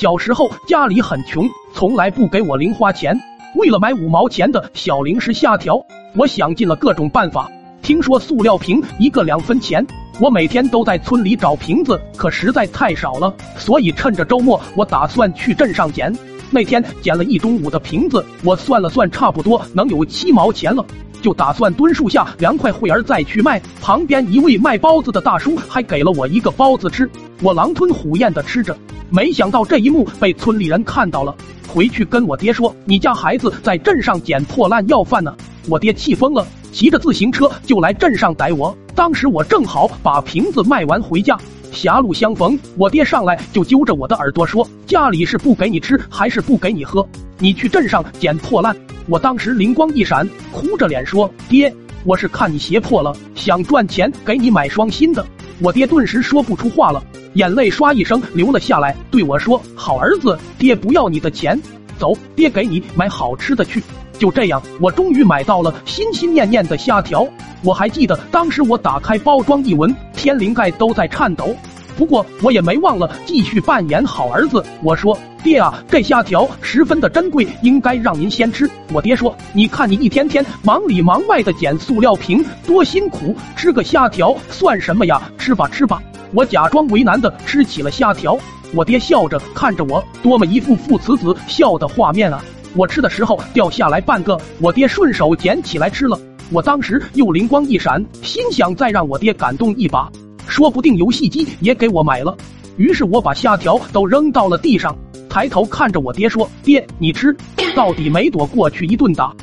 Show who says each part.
Speaker 1: 小时候家里很穷，从来不给我零花钱。为了买五毛钱的小零食虾条，我想尽了各种办法。听说塑料瓶一个两分钱，我每天都在村里找瓶子，可实在太少了，所以趁着周末，我打算去镇上捡。那天捡了一中午的瓶子，我算了算，差不多能有七毛钱了，就打算蹲树下凉快会儿再去卖。旁边一位卖包子的大叔还给了我一个包子吃，我狼吞虎咽的吃着。没想到这一幕被村里人看到了，回去跟我爹说：“你家孩子在镇上捡破烂要饭呢。”我爹气疯了，骑着自行车就来镇上逮我。当时我正好把瓶子卖完回家，狭路相逢，我爹上来就揪着我的耳朵说：“家里是不给你吃还是不给你喝？你去镇上捡破烂。”我当时灵光一闪，哭着脸说：“爹，我是看你鞋破了，想赚钱给你买双新的。”我爹顿时说不出话了。眼泪唰一声流了下来，对我说：“好儿子，爹不要你的钱，走，爹给你买好吃的去。”就这样，我终于买到了心心念念的虾条。我还记得当时我打开包装一闻，天灵盖都在颤抖。不过我也没忘了继续扮演好儿子。我说：“爹啊，这虾条十分的珍贵，应该让您先吃。”我爹说：“你看你一天天忙里忙外的捡塑料瓶，多辛苦，吃个虾条算什么呀？吃吧吃吧。”我假装为难的吃起了虾条，我爹笑着看着我，多么一副父慈子孝的画面啊！我吃的时候掉下来半个，我爹顺手捡起来吃了。我当时又灵光一闪，心想再让我爹感动一把，说不定游戏机也给我买了。于是我把虾条都扔到了地上，抬头看着我爹说：“爹，你吃，到底没躲过去一顿打。”